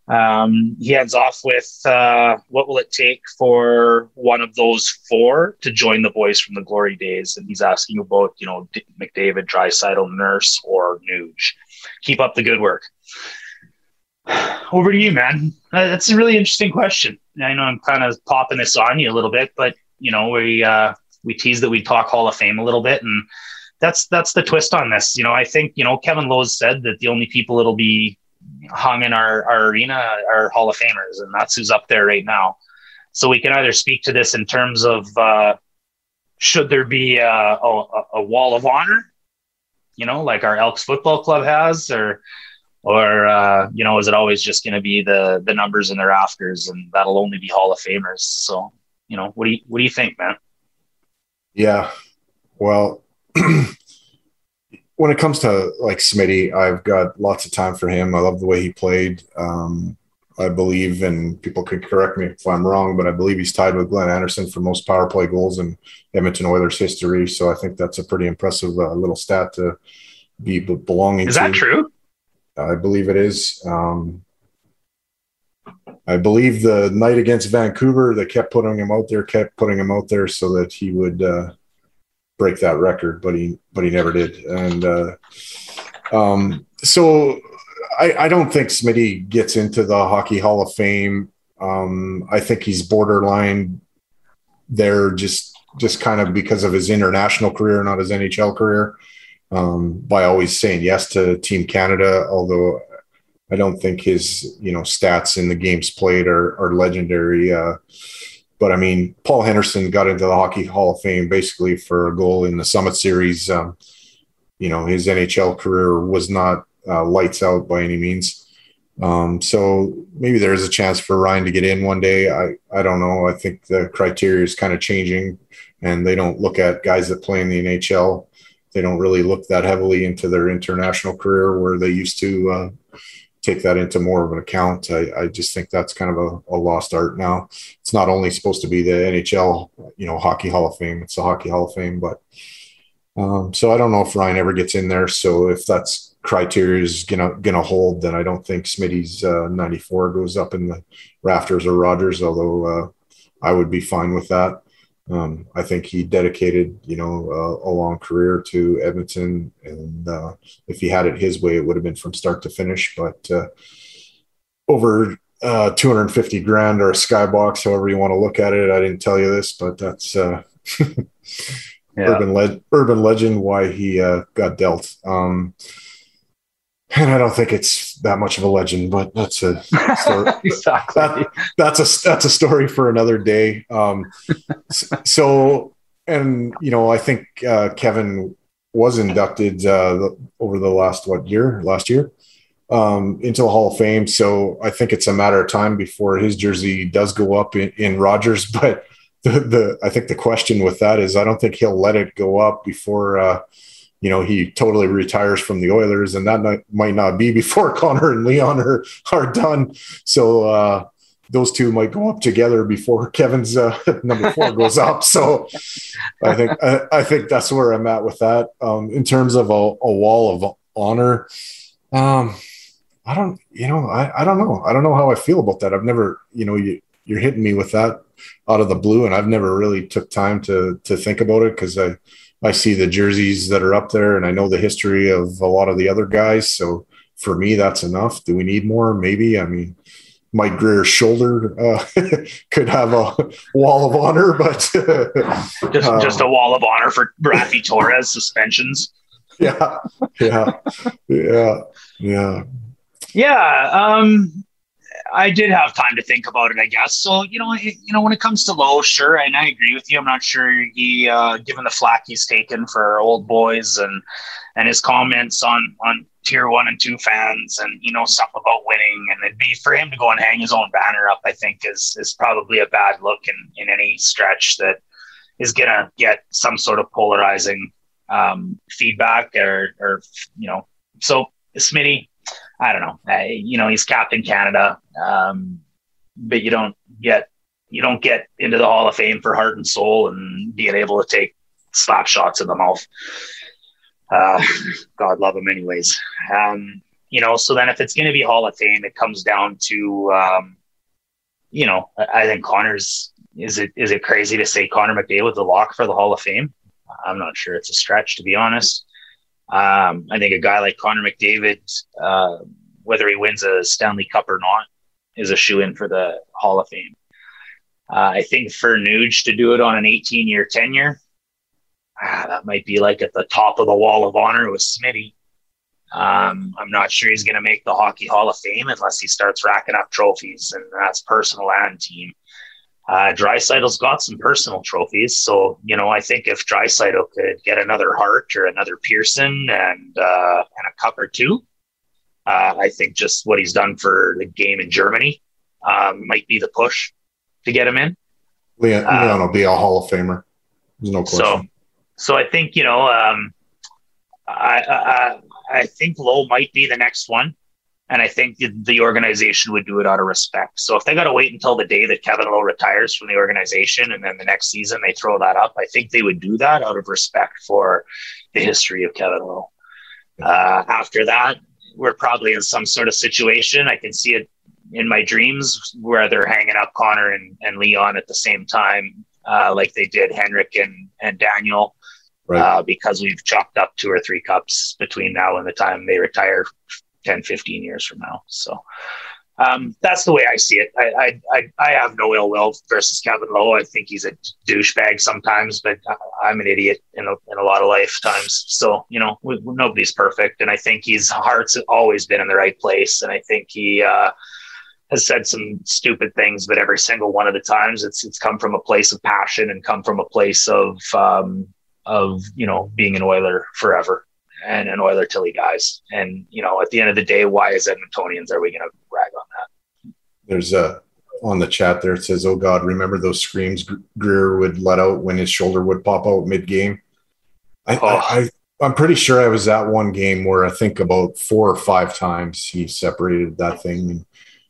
um, he heads off with uh, what will it take for one of those four to join the boys from the glory days? And he's asking about, you know, McDavid, Draisaitl, Nurse, or Nuge keep up the good work. Over to you, man. Uh, that's a really interesting question. I know I'm kind of popping this on you a little bit, but you know, we uh, we tease that we talk Hall of Fame a little bit, and that's that's the twist on this. You know, I think you know Kevin Lowe said that the only people that'll be hung in our, our arena are Hall of Famers, and that's who's up there right now. So we can either speak to this in terms of uh, should there be a, a, a wall of honor you know, like our Elks football club has, or or uh, you know, is it always just going to be the the numbers in the rafters, and that'll only be Hall of Famers? So, you know, what do you what do you think, man? Yeah, well, when it comes to like Smitty, I've got lots of time for him. I love the way he played. Um, I believe, and people can correct me if I'm wrong, but I believe he's tied with Glenn Anderson for most power play goals in Edmonton Oilers history. So I think that's a pretty impressive uh, little stat to be belonging is to. Is that true? I believe it is. Um, I believe the night against Vancouver, they kept putting him out there, kept putting him out there so that he would uh, break that record, but he but he never did. And uh, um, so I, I don't think Smitty gets into the Hockey Hall of Fame. Um, I think he's borderline there just just kind of because of his international career, not his NHL career, um, by always saying yes to Team Canada. Although I don't think his you know stats in the games played are, are legendary. Uh, but I mean, Paul Henderson got into the Hockey Hall of Fame basically for a goal in the Summit Series. Um, you know, his NHL career was not uh, lights out by any means. Um, so maybe there is a chance for Ryan to get in one day. I, I don't know. I think the criteria is kind of changing and they don't look at guys that play in the NHL. They don't really look that heavily into their international career where they used to uh, take that into more of an account. I, I just think that's kind of a, a, lost art now. It's not only supposed to be the NHL, you know, Hockey Hall of Fame. It's the Hockey Hall of Fame, but um, so I don't know if Ryan ever gets in there. So if that's criteria is gonna gonna hold, then I don't think Smitty's uh, 94 goes up in the rafters or Rogers. Although uh, I would be fine with that. Um, I think he dedicated, you know, uh, a long career to Edmonton, and uh, if he had it his way, it would have been from start to finish. But uh, over uh, 250 grand or a skybox, however you want to look at it. I didn't tell you this, but that's uh, yeah. urban le- urban legend why he uh, got dealt. Um, and I don't think it's that much of a legend, but that's a story. exactly. That, that's a that's a story for another day. Um, so, and you know, I think uh, Kevin was inducted uh, over the last what year? Last year um, into the Hall of Fame. So I think it's a matter of time before his jersey does go up in, in Rogers. But the, the I think the question with that is I don't think he'll let it go up before. Uh, you know, he totally retires from the Oilers, and that not, might not be before Connor and Leon are are done. So uh, those two might go up together before Kevin's uh, number four goes up. So I think I, I, think that's where I'm at with that. Um, in terms of a, a wall of honor, um, I don't, you know, I, I don't know. I don't know how I feel about that. I've never, you know, you you're hitting me with that out of the blue, and I've never really took time to to think about it because I I see the jerseys that are up there and I know the history of a lot of the other guys. So for me, that's enough. Do we need more? Maybe. I mean, Mike Grier's shoulder uh, could have a wall of honor, but just um, just a wall of honor for Raffi Torres suspensions. Yeah, yeah, yeah, yeah. Yeah, um, I did have time to think about it, I guess. So you know, you know, when it comes to Lowe, sure, and I agree with you. I'm not sure he, uh, given the flack he's taken for old boys and and his comments on on tier one and two fans, and you know, stuff about winning, and it'd be for him to go and hang his own banner up. I think is is probably a bad look in in any stretch that is gonna get some sort of polarizing um, feedback or or you know. So Smitty, I don't know. I, you know, he's Captain Canada, um, but you don't get you don't get into the Hall of Fame for heart and soul and being able to take slap shots in the mouth. Uh, God love him, anyways. Um, you know, so then if it's going to be Hall of Fame, it comes down to, um, you know, I, think Connor's. Is it is it crazy to say Connor McDavid the lock for the Hall of Fame? I'm not sure. It's a stretch, to be honest. Um, I think a guy like Connor McDavid, uh, whether he wins a Stanley Cup or not, is a shoe in for the Hall of Fame. Uh, I think for Nuge to do it on an 18 year tenure, ah, that might be like at the top of the wall of honor with Smitty. Um, I'm not sure he's going to make the Hockey Hall of Fame unless he starts racking up trophies, and that's personal and team. Uh, Draisaitl's got some personal trophies, so you know I think if Draisaitl could get another Hart or another Pearson and uh, and a cup or two, uh, I think just what he's done for the game in Germany um, might be the push to get him in. Leon, uh, Leon will be a Hall of Famer. There's no question. So, so I think you know, um, I, I I think Lowe might be the next one. And I think the organization would do it out of respect. So if they got to wait until the day that Kevin Lowe retires from the organization and then the next season they throw that up, I think they would do that out of respect for the history of Kevin Lowe. Uh, after that, we're probably in some sort of situation. I can see it in my dreams where they're hanging up Connor and, and Leon at the same time, uh, like they did Henrik and, and Daniel. Right. Uh, because we've chalked up two or three cups between now and the time they retire 10, 15 years from now. So um, that's the way I see it. I, I, I, have no ill will versus Kevin Lowe. I think he's a douchebag sometimes, but I'm an idiot in a, in a lot of lifetimes. So, you know, we, nobody's perfect. And I think his heart's always been in the right place. And I think he, uh, has said some stupid things, but every single one of the times it's, it's come from a place of passion and come from a place of, um, of, you know, being an Oiler forever and an Oiler till he dies. And you know, at the end of the day, why as Edmontonians are we going to brag on that? There's a on the chat there. It says, "Oh God, remember those screams Grier would let out when his shoulder would pop out mid game." I, oh. I, I am pretty sure I was at one game where I think about four or five times he separated that thing. And,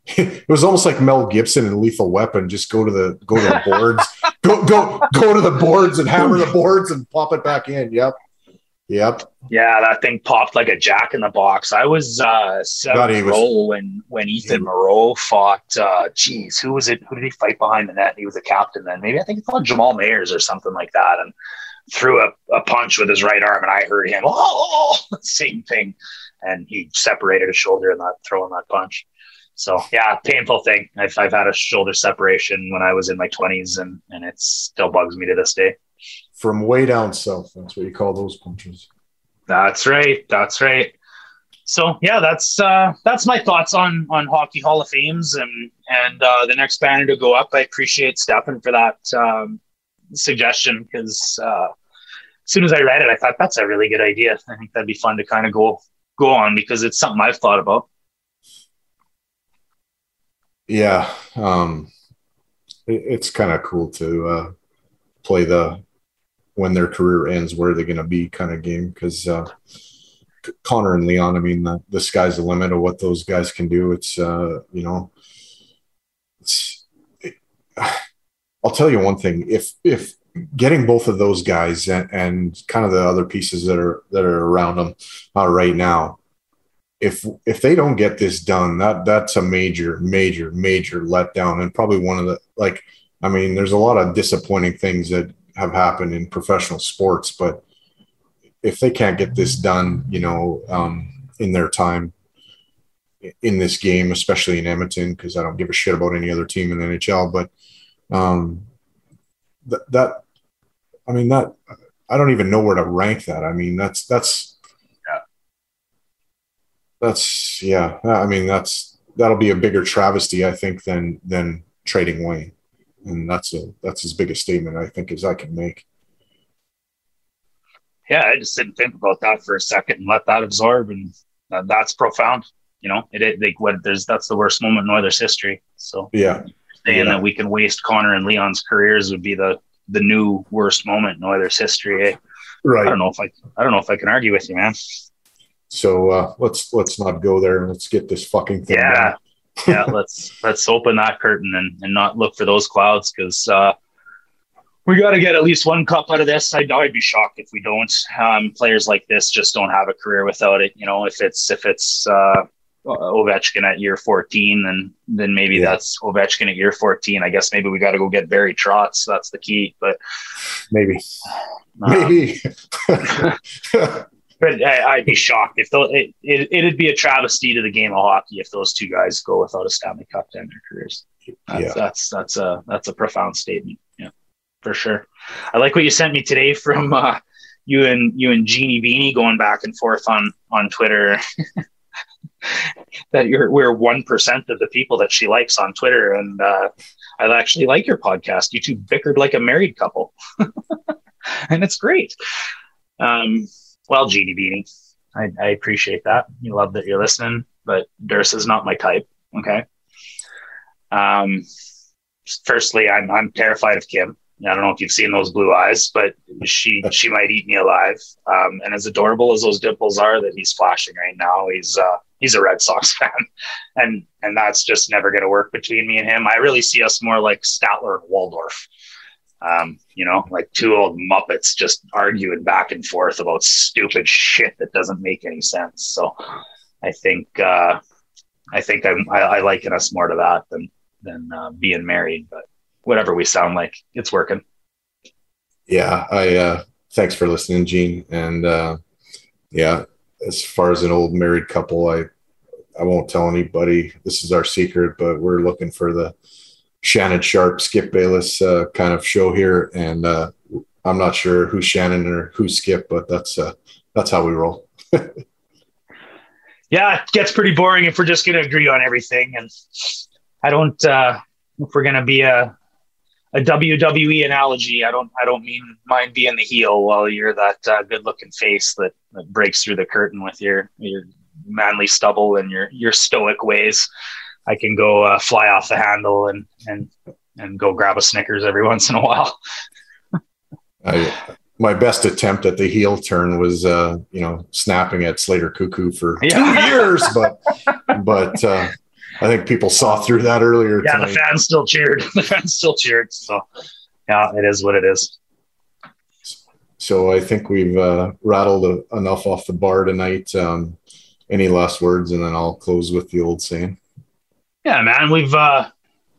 it was almost like Mel Gibson and Lethal Weapon. Just go to the go to the boards, go go go to the boards and hammer the boards and pop it back in. Yep. Yep. Yeah, that thing popped like a jack in the box. I was uh seventh was, row when when Ethan Moreau fought uh geez, who was it? Who did he fight behind the net? He was a captain then. Maybe I think it's called Jamal Mayers or something like that. And threw a, a punch with his right arm and I heard him, oh same thing. And he separated his shoulder in that throwing that punch. So yeah, painful thing. I've, I've had a shoulder separation when I was in my twenties and, and it still bugs me to this day from way down south. That's what you call those punches. That's right. That's right. So yeah, that's uh, that's my thoughts on on hockey Hall of Fames and and uh, the next banner to go up. I appreciate Stefan for that um, suggestion because uh, as soon as I read it, I thought that's a really good idea. I think that'd be fun to kind of go go on because it's something I've thought about. Yeah, um, it, it's kind of cool to uh, play the when their career ends, where they're going to be kind of game. Because uh, Connor and Leon, I mean, the, the, sky's the limit of what those guys can do. It's uh, you know, it's. It, I'll tell you one thing: if if getting both of those guys and, and kind of the other pieces that are that are around them uh, right now, if if they don't get this done, that that's a major, major, major letdown, and probably one of the like. I mean, there's a lot of disappointing things that have happened in professional sports, but if they can't get this done, you know, um, in their time, in this game, especially in Edmonton, because I don't give a shit about any other team in the NHL. But um, that, that, I mean, that I don't even know where to rank that. I mean, that's that's yeah. that's yeah. I mean, that's that'll be a bigger travesty, I think, than than trading Wayne, and that's a that's as big a statement I think as I can make. Yeah, I just didn't think about that for a second and let that absorb, and that's profound. You know, it, it like what there's that's the worst moment in Oilers history. So yeah, saying yeah. that we can waste Connor and Leon's careers would be the the new worst moment in Oilers history. Eh? Right. I don't know if I I don't know if I can argue with you, man. So uh, let's let's not go there. And let's get this fucking thing. Yeah, yeah. Let's let's open that curtain and and not look for those clouds because uh, we got to get at least one cup out of this. I'd, I'd be shocked if we don't. Um, players like this just don't have a career without it. You know, if it's if it's uh, Ovechkin at year 14, then then maybe yeah. that's Ovechkin at year 14. I guess maybe we got to go get Barry Trotz. That's the key. But maybe, maybe. but I, would be shocked if those, it, it it'd be a travesty to the game of hockey if those two guys go without a Stanley Cup to end their careers. That's, yeah. that's that's a that's a profound statement. Yeah, for sure. I like what you sent me today from uh, you and you and Jeannie Beanie going back and forth on on Twitter. that you're we're one percent of the people that she likes on Twitter, and uh, I actually like your podcast. You two bickered like a married couple, and it's great. Um, well, Jeannie Beanie, I, I appreciate that. You love that you're listening, but Durst is not my type. Okay. Um, firstly, I'm I'm terrified of Kim. I don't know if you've seen those blue eyes, but she she might eat me alive. Um, and as adorable as those dimples are that he's flashing right now, he's uh, he's a Red Sox fan, and and that's just never going to work between me and him. I really see us more like Statler and Waldorf. Um, you know, like two old Muppets just arguing back and forth about stupid shit that doesn't make any sense. So I think uh, I think I'm, I, I liken us more to that than than uh, being married. But whatever we sound like, it's working. Yeah, I uh, thanks for listening, Gene. And uh, yeah, as far as an old married couple, I I won't tell anybody. This is our secret, but we're looking for the Shannon Sharpe, Skip Bayless uh, kind of show here, and uh, I'm not sure who's Shannon or who's Skip, but that's uh, that's how we roll. yeah, it gets pretty boring if we're just going to agree on everything, and I don't. Uh, if we're going to be a a WWE analogy, I don't I don't mean mind being the heel while you're that uh, good looking face that, that breaks through the curtain with your your manly stubble and your your stoic ways. I can go uh, fly off the handle and and and go grab a Snickers every once in a while. I, my best attempt at the heel turn was, uh, you know, snapping at Slater Koekkoek for yeah. two years, but but uh, I think people saw through that earlier. Yeah, tonight. the fans still cheered. The fans still cheered. So yeah, it is what it is. So I think we've uh, rattled a, enough off the bar tonight. Um, any last words, and then I'll close with the old saying. Yeah, man, we've uh,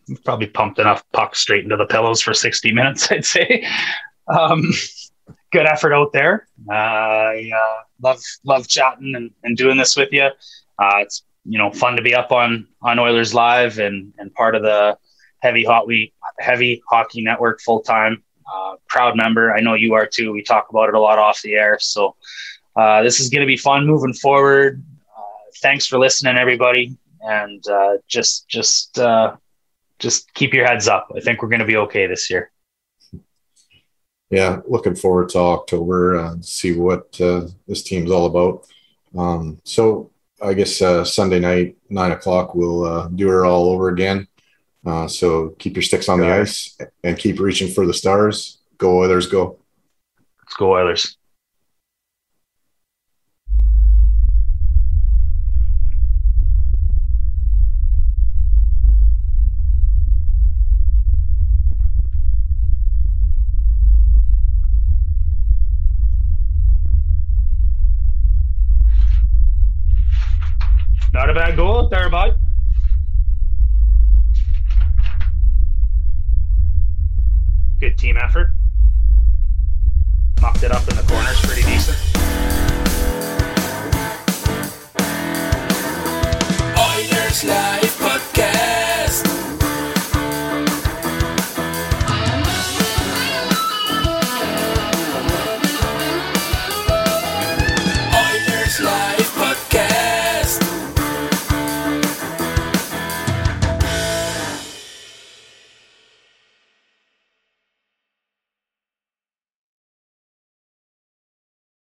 we've probably pumped enough pucks straight into the pillows for sixty minutes. I'd say. Um, good effort out there. Uh, I uh, love love chatting and, and doing this with you. Uh, it's you know fun to be up on on Oilers Live and and part of the heavy hot we heavy hockey network full time. Uh, proud member. I know you are too. We talk about it a lot off the air. So uh, this is going to be fun moving forward thanks for listening, everybody, and uh, just just uh, just keep your heads up. I think we're going to be okay this year. Yeah, looking forward to October uh, see what uh, this team's all about. Um, so I guess uh, Sunday night, nine o'clock, we'll uh, do it all over again. Uh, so keep your sticks on the ice and keep reaching for the stars. Go Oilers, go! Let's go Oilers.